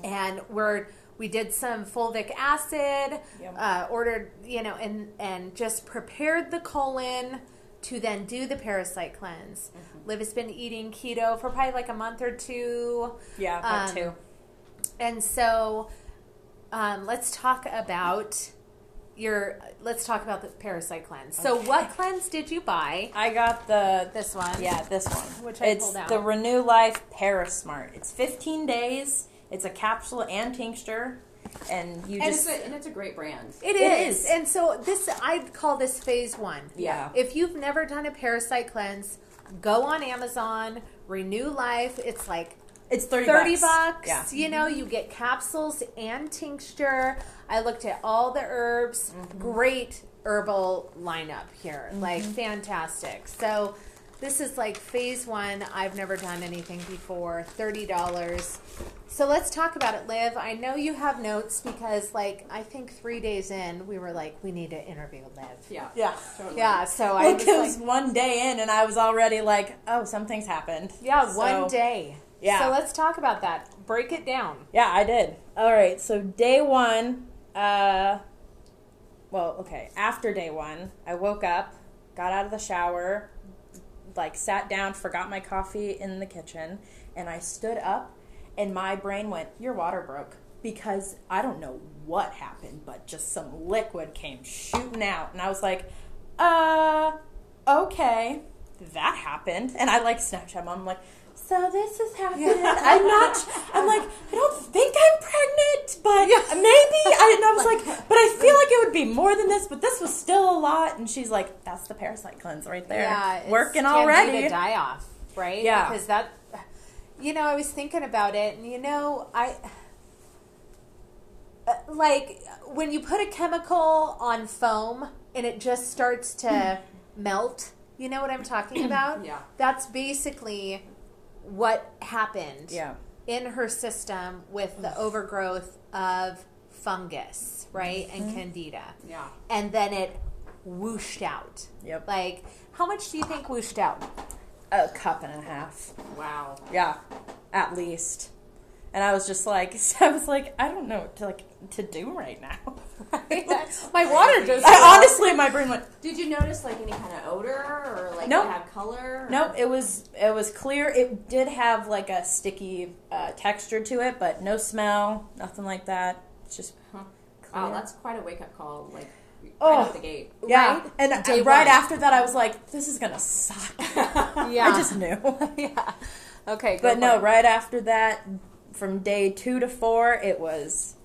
And we're we did some fulvic acid, Yep. uh, ordered you know, and and just prepared the colon to then do the parasite cleanse. Liv has been eating keto for probably like a month or two, Yeah, about Um, two. and so um, let's talk about your. Let's talk about the parasite cleanse. So, what cleanse did you buy? I got the This one, yeah this one, Which I it's pulled out. the Renew Life Parasmart. It's 15 days. It's a capsule and tincture, and you And just it's, a, and it's a great brand. It It is. is. And so this I'd call this phase 1. yeah. If you've never done a parasite cleanse, go on Amazon, Renew Life. It's like It's 30, 30 bucks. bucks. Yeah. You know, you get capsules and tincture. I looked at all the herbs. Mm-hmm. Great herbal lineup here. Like fantastic. So this is like phase one. I've never done anything before. $30. So let's talk about it, Liv. I know you have notes because, like, I think three days in, we were like, we need to interview Liv. Yeah. Yeah. Totally. Yeah, so I was because like, one day in, and I was already like, "Oh, something's happened." yeah, So- one day. Yeah. So let's talk about that. Break it down. Yeah, I did. All right. So day one, uh, well, okay. After day one, I woke up, got out of the shower, like sat down, forgot my coffee in the kitchen, and I stood up, and my brain went, "Your water broke." Because I don't know what happened, but just some liquid came shooting out, and I was like, "Uh, okay, that happened." And I like Snapchat mom, I'm like, "So this is happening." I'm not. I'm like, I don't think I'm pregnant, but maybe. I, and I was like, but I feel like it would be more than this. But this was still a lot. And she's like, "That's the parasite cleanse right there, Yeah, it's working already." die off, right? Yeah. because that, you know, I was thinking about it, and you know, I, uh, like when you put a chemical on foam and it just starts to melt. You know what I'm talking about? Yeah. That's basically what happened Yeah. in her system with the overgrowth of fungus, right? Mm-hmm. And candida. Yeah. And then it whooshed out. Yep. Like, how much do you think whooshed out? A cup and a half. Wow. Yeah, at least. And I was just like, I was like, I don't know what to like to do right now. My water just. I, honestly, my brain went. Did you notice like any kind of odor or like Nope. it had color? or- Nope, it was it was clear. It did have like a sticky uh, texture to it, but no smell, nothing like that. It's just Huh. clear. Wow, that's quite a wake up call. Like Oh. right out the gate. yeah. right? And Day right one. after that, I was like, this is gonna suck. Yeah. I just knew. yeah. Okay. go But no, it. right after that, from day two to four, it was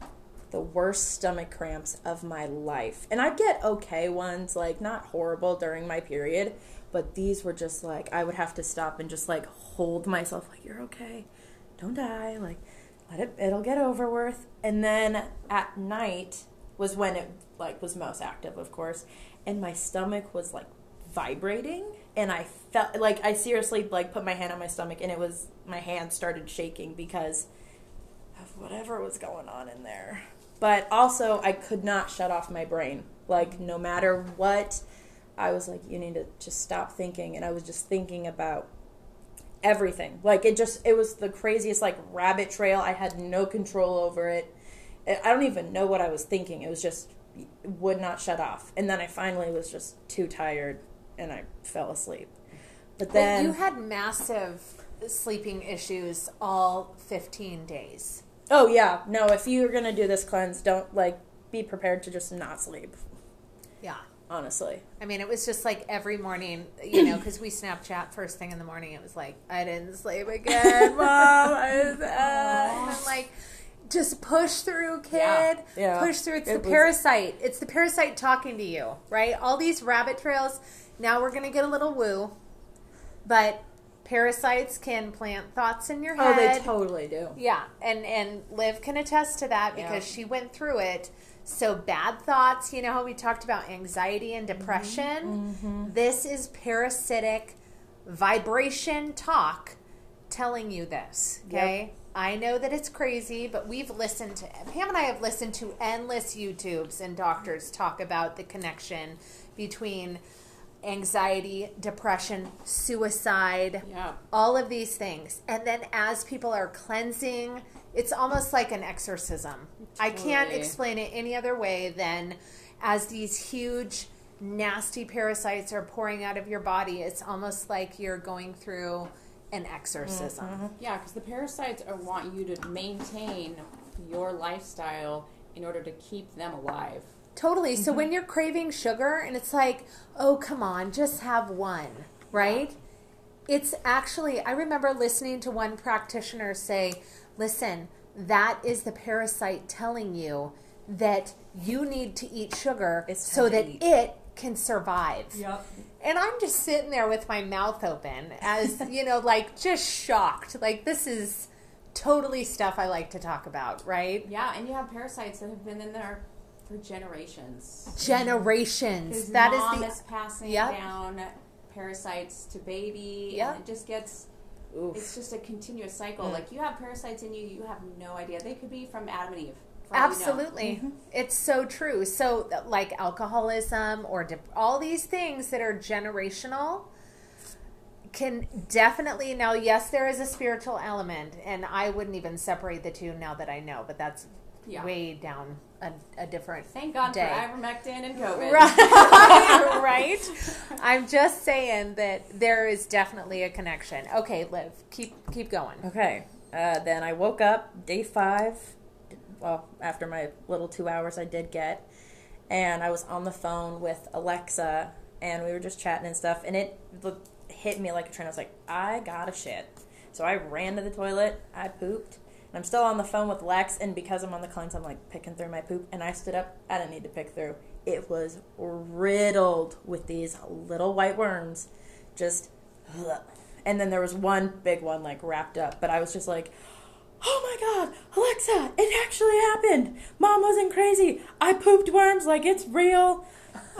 the worst stomach cramps of my life. And I get okay ones, like not horrible during my period, but these were just like I would have to stop and just like hold myself, like you're okay, don't die, like let it, it'll get over with. And then at night was when it like was most active, of course, and my stomach was like vibrating and I felt like I seriously like put my hand on my stomach and it was my hand started shaking because of whatever was going on in there. But also I could not shut off my brain. Like mm-hmm. no matter what I was like you need to just stop thinking and I was just thinking about everything. Like it just it was the craziest like rabbit trail. I had no control over it. I I don't even know what I was thinking. It was just would not shut off. And then I finally was just too tired and I fell asleep. But But then you had massive sleeping issues all 15 days. Oh yeah, no. If you're gonna do this cleanse, don't like be prepared to just not sleep. Yeah. Honestly, I mean, it was just like every morning, you know, because we Snapchat first thing in the morning. It was like, I didn't sleep again, mom. I was, uh, and I'm like, just push through, kid. Yeah. Yeah. Push through. It's It the was- parasite. It's the parasite talking to you, right? All these rabbit trails. Now we're gonna get a little woo, but parasites can plant thoughts in your head. oh, they totally do. Yeah, and and Liv can attest to that because Yeah. she went through it. So bad thoughts, you know how we talked about anxiety and mm-hmm. depression. Mm-hmm. This is parasitic vibration talk telling you this. Okay, I know that it's crazy, but we've listened to Pam and I have listened to endless YouTubes and doctors talk about the connection between anxiety, depression, suicide, Yeah. all of these things. And then as people are cleansing, it's almost like an exorcism. I can't explain it any other way than as these huge, nasty parasites are pouring out of your body, it's almost like you're going through an exorcism. Mm-hmm. Yeah, because the parasites are, want you to maintain your lifestyle in order to keep them alive. Totally. So mm-hmm. when you're craving sugar and it's like, oh, come on, just have one, right? It's actually, I remember listening to one practitioner say, listen, that is the parasite telling you that you need to eat sugar so that eat. it can survive. Yep. And I'm just sitting there with my mouth open as, you know, like just shocked. Like, this is totally stuff I like to talk about, right? Yeah, and you have parasites that have been in there for generations. Generations. His That is mom the is passing Yep. down parasites to baby, Yep. and it just gets. Oof. It's just a continuous cycle. Mm. Like you have parasites in you, you have no idea. They could be from Adam and Eve. for all you know. Absolutely. It's so true. So, like alcoholism or de- all these things that are generational can definitely. Now, yes, there is a spiritual element, and I wouldn't even separate the two now that I know, but that's Yeah. way down a, a different Thank God day. for ivermectin and COVID. Right, right. I'm just saying that there is definitely a connection. Okay, Liv, keep keep going. Okay. Uh, then I woke up day five. Well, after my little two hours, I did get, and I was on the phone with Alexa, and we were just chatting and stuff, and it l- hit me like a train. I was like, I gotta shit. So I ran to the toilet. I pooped. And I'm still on the phone with Lex, and because I'm on the cleanse, I'm like picking through my poop. And I stood up. I didn't need to pick through. It was riddled with these little white worms, just. And then there was one big one like wrapped up, but I was just like, oh my god, Alexa, it actually happened. Mom wasn't crazy. I pooped worms like it's real.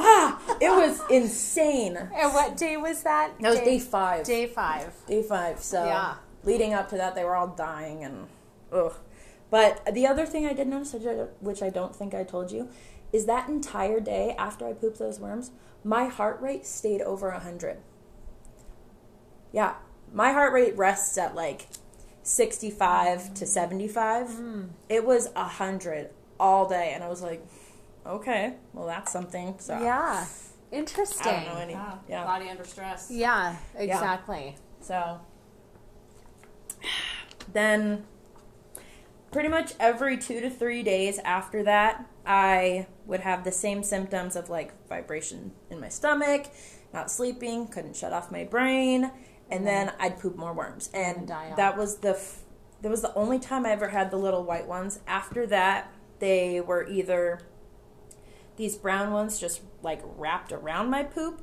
Ah, it was insane. And what day was that? That was day five. Day five. Day five. So Yeah. leading up to that, they were all dying and ugh. But the other thing I did notice, which I- don't think I told you, is that entire day after I pooped those worms, my heart rate stayed over hundred. Yeah, my heart rate rests at like sixty-five to seventy-five. Hmm. It was hundred all day, and I was like, okay, well that's something. So Yeah. Interesting. I don't know any. Yeah. Yeah. Body under stress. Yeah, exactly. So then pretty much every 2 to 3 days after that, I would have the same symptoms of like vibration in my stomach, not sleeping, couldn't shut off my brain, and then I'd poop more worms. And that was the f- that was the only time I ever had the little white ones. After that, they were either these brown ones just like wrapped around my poop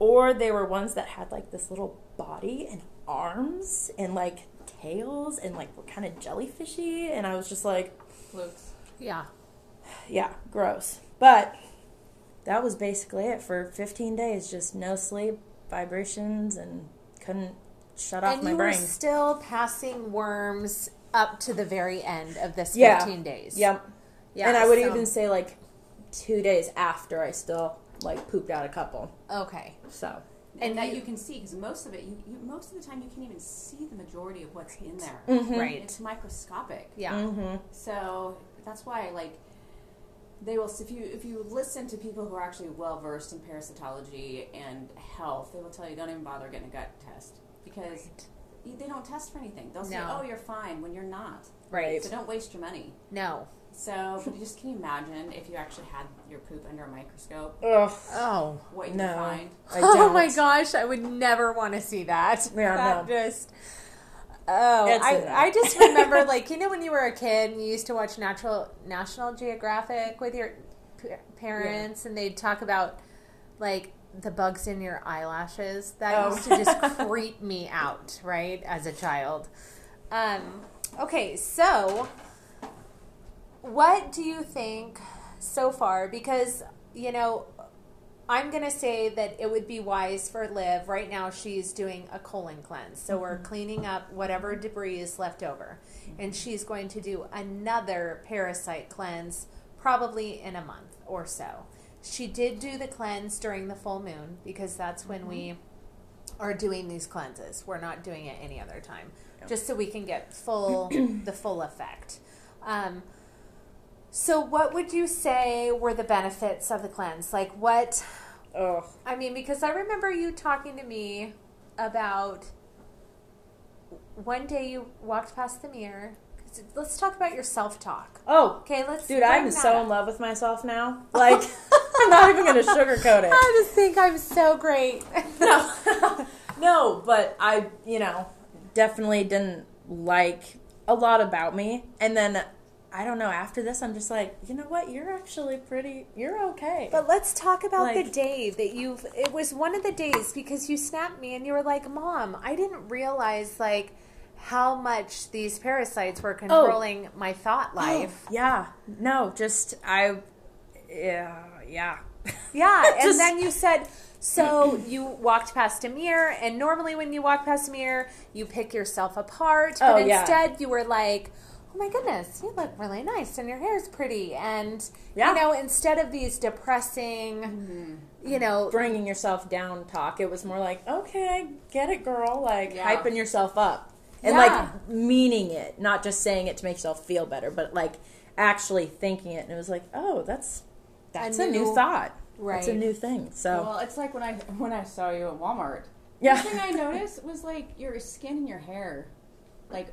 or they were ones that had like this little body and arms and like tails and like were kind of jellyfishy and i was just like Flukes. Yeah. yeah gross but that was basically it for 15 days just no sleep vibrations and couldn't shut off and my you brain were still passing worms up to the very end of this Yeah. 15 days. yep Yeah. and i would so- even say like two days after i still like pooped out a couple Okay. so And, And that you- you, can see because most of it, you, you most of the time, you can't even see the majority of what's in there. Right. It's microscopic. Yeah. mm-hmm. So that's why, like, they will. If you if you listen to people who are actually well versed in parasitology and health, they will tell you don't even bother getting a gut test because you- they don't test for anything. They'll say, "Oh, you're fine," when you're not. Right. So don't waste your money. No. So, but you just can you imagine if you actually had your poop under a microscope, Ugh, Oh. what you no find? I Oh don't. my gosh, I would never want to see that. Yeah, that no. just Oh, It's. I, I just remember like you know when you were a kid and you used to watch Natural National Geographic with your p- parents and they'd talk about like the bugs in your eyelashes. That Oh. used to just creep me out, right, as a child. Um, okay, so what do you think so far? Because, you know, I'm going to say that it would be wise for Liv. Right now, she's doing a colon cleanse. So we're cleaning up whatever debris is left over. And she's going to do another parasite cleanse probably in a month or so. She did do the cleanse during the full moon because that's when we are doing these cleanses. We're not doing it any other time, just so we can get full the full effect. Um, so, what would you say were the benefits of the cleanse? Like, what? Oh, I mean, because I remember you talking to me about one day you walked past the mirror. Let's talk about your self talk. Oh, Okay, let's. dude, I'm so up. in love with myself now. Like, I'm not even gonna sugarcoat it. I just think I'm so great. No, no, but I, you know, definitely didn't like a lot about me. And then I don't know. After this, I'm just like, you know what? You're actually pretty. You're okay. But let's talk about the day that you've. It was one of the days because you snapped me and you were like, "Mom, I didn't realize like how much these parasites were oh. controlling my thought oh, life." yeah, no, just I, yeah, yeah. Yeah, and Just- then you said. So you walked past a mirror, and normally when you walk past a mirror, you pick yourself apart. But Oh, yeah. instead, you were like, "Oh my goodness, you look really nice, and your hair is pretty." And Yeah. you know, instead of these depressing, Mm-hmm. you know, Bringing yourself down talk. It was more like, okay, get it, girl. Like Yeah. hyping yourself up and Yeah. like meaning it, not just saying it to make yourself feel better, but like actually thinking it. And it was like, oh, that's that's a, new- new thought. It's a new thing. So Well, it's like when I when I saw you at Walmart. yeah. The thing I noticed was like your skin and your hair, like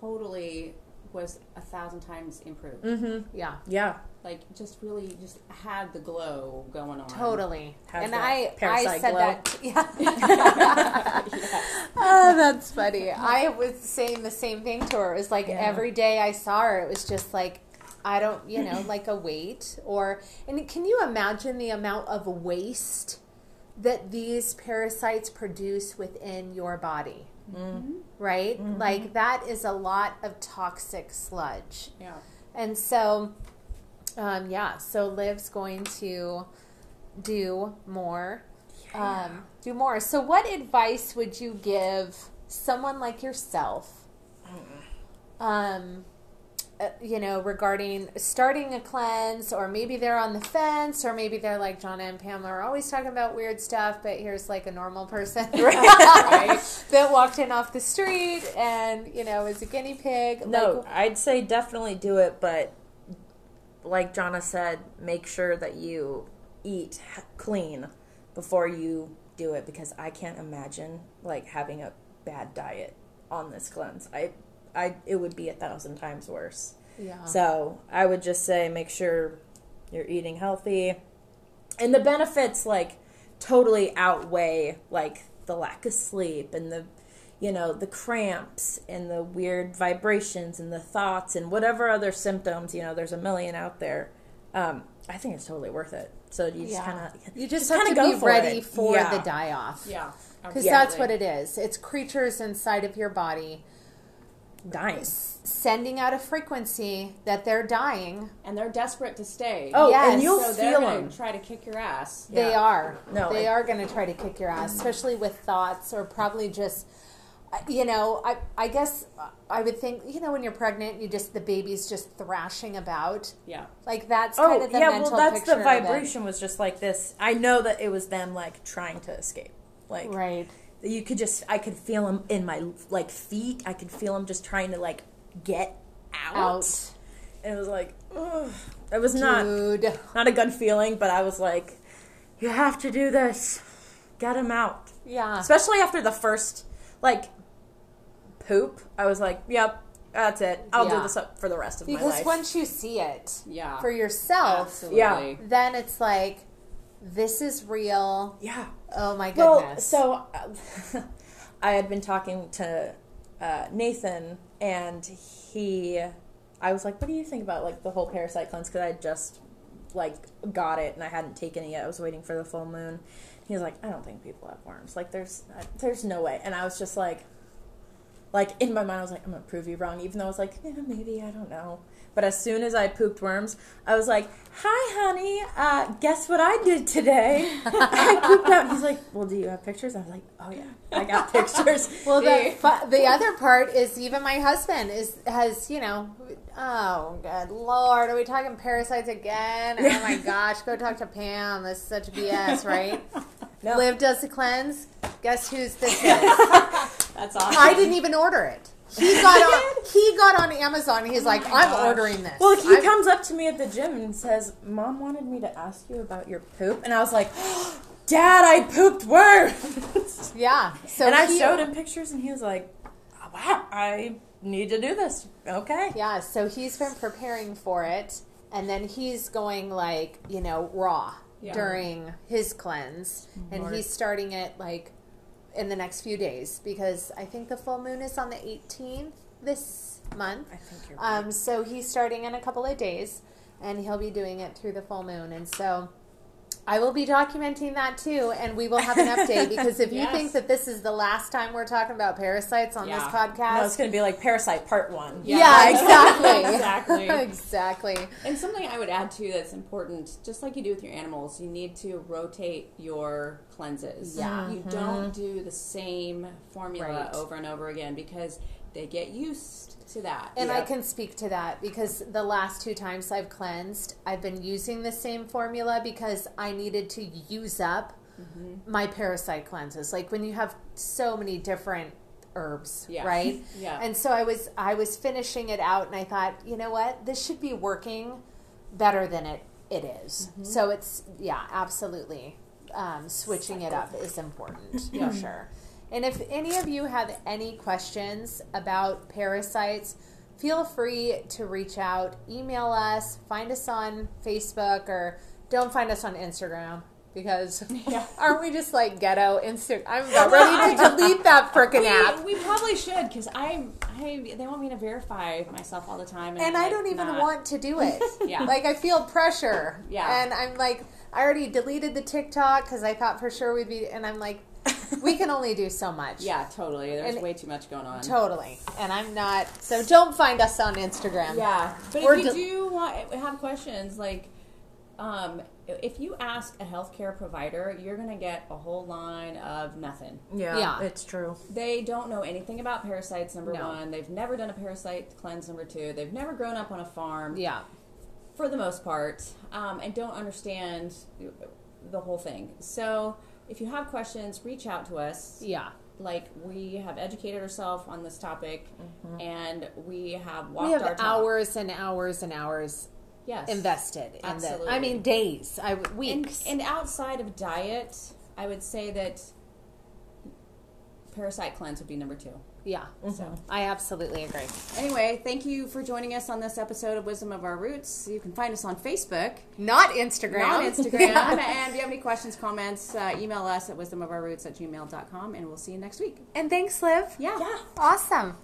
totally was a thousand times improved. mm-hmm. yeah. Yeah. Like just really just had the glow going on. Totally. Has and I I parasite said glow. that yeah. oh, that's funny. I was saying the same thing to her. It was like Yeah. every day I saw her, it was just like I don't, you know, like a weight or and can you imagine the amount of waste that these parasites produce within your body? Right? Like that is a lot of toxic sludge. Yeah. And so, um, yeah, so Liv's going to do more. Um, do more. So, what advice would you give someone like yourself? Um, uh, Uh, you know, regarding starting a cleanse, or maybe they're on the fence, or maybe they're like John and Pamela are always talking about weird stuff, but here's like a normal person that walked in off the street and you know is a guinea pig. No, Like, I'd say definitely do it, but like Jonna said, make sure that you eat clean before you do it because I can't imagine like having a bad diet on this cleanse. I I it would be a thousand times worse. yeah. So I would just say make sure you're eating healthy. And the benefits like totally outweigh like the lack of sleep and the you know, the cramps and the weird vibrations and the thoughts and whatever other symptoms, you know, there's a million out there. Um, I think it's totally worth it. So you just Yeah. kind of You just, kinda have to go be for ready it. for Yeah. the die off. Yeah. Because that's what it is. It's creatures inside of your body dying. sending out a frequency that they're dying. And they're desperate to stay. Oh, Yes. and you'll so they're feel gonna them. try to kick your ass. They Yeah. are. No, they I- are going to try to kick your ass, especially with thoughts or probably just. uh, You know, I I guess I would think you know when you're pregnant, you just the baby's just thrashing about Yeah. like that's Oh kind of the yeah, mental well that's the vibration was just like this. I know that it was them like trying to escape. Like right? You could just I could feel them in my like feet. I could feel them just trying to like get out. Out, And it was like, ugh. it was not dude. not a good feeling, but I was like, you have to do this. Get him out. Yeah, Especially after the first like poop. I was like, yep, that's it. I'll Yeah. do this up for the rest of my life. because once you see it Yeah. for yourself, Absolutely. Yeah. then it's like this is real. yeah. Oh my goodness. Well, so uh, I had been talking to uh, Nathan, and he, I was like, "What do you think about like the whole parasite cleanse?" Because I had just like got it and I hadn't taken it yet. I was waiting for the full moon. He was like, "I don't think people have worms. Like, there's uh, there's no way." And I was just like, like in my mind, I was like, "I'm gonna prove you wrong," even though I was like, yeah, "Maybe I don't know." But as soon as I pooped worms, I was like, "Hi, honey. Uh, guess what I did today? I pooped out." He's like, "Well, do you have pictures?" I was like, "Oh yeah, I got pictures." Well, the the other part is even my husband is has you know, oh good lord, are we talking parasites again? Oh my gosh, go talk to Pam. This is such BS, right? No. Liv does the cleanse. Guess who's this is? That's awesome. I didn't even order it. He got on. He got on Amazon. He's like, oh I'm gosh. ordering this. Well, he I'm- comes up to me at the gym and says, "Mom wanted me to ask you about your poop," and I was like, "Dad, I pooped worms." Yeah. So and I he- showed him pictures, and he was like, "Wow, I need to do this." Okay. Yeah, so he's been preparing for it, and then he's going like you know raw Yeah. during his cleanse, and Lord. he's starting it like in the next few days because I think the full moon is on the 18th this month. I think you're right. Um, so he's starting in a couple of days, and he'll be doing it through the full moon, and so. I will be documenting that too, and we will have an update because if you think that this is the last time we're talking about parasites on this podcast, no, it's going to be like Parasite Part One. yeah, exactly. Exactly. exactly. And something I would add too that's important, just like you do with your animals, you need to rotate your cleanses. Yeah. You mm-hmm. don't do the same formula Right. over and over again because they get used to that. And I can speak to that because the last two times I've cleansed, I've been using the same formula because I needed to use up Mm-hmm. my parasite cleanses. Like when you have so many different herbs, Yeah. right? Yeah. And so I was I was finishing it out and I thought, you know what? This should be working better than it it is. Mm-hmm. So it's yeah, absolutely. Um, switching it up is important for sure. And if any of you have any questions about parasites, feel free to reach out, email us, find us on Facebook, or don't find us on Instagram because Yeah. aren't we just like ghetto Instagram? I'm about ready to delete that frickin' app. we, probably should because I, I they want me to verify myself all the time, and, and I like, don't even not. want to do it. Yeah. Like I feel pressure. Yeah. And I'm like, I already deleted the TikTok because I thought for sure we'd be, and I'm like, we can only do so much. Yeah, totally. There's And- way too much going on. Totally. And I'm not, so don't find us on Instagram. Yeah, but Or if you do- do want, have questions, like, um, if you ask a healthcare provider, you're going to get a whole line of nothing. Yeah, Yeah. it's true. They don't know anything about parasites, number No. one. They've never done a parasite cleanse, number two. They've never grown up on a farm, Yeah. for the most part, um, and don't understand the whole thing. So, if you have questions, reach out to us. Yeah. Like, we have educated ourselves on this topic, mm-hmm. and we have walked We have our hours and hours and hours yes. invested in this. I mean, days, I, And, weeks. and outside of diet, I would say that parasite cleanse would be number two. Yeah. So, I absolutely agree. anyway, thank you for joining us on this episode of Wisdom of Our Roots. You can find us on Facebook, Not Instagram. not Instagram. and if you have any questions, comments, uh, email us at wisdomofourroots at gmail.com, and we'll see you next week. And thanks, Liv. Yeah. Awesome.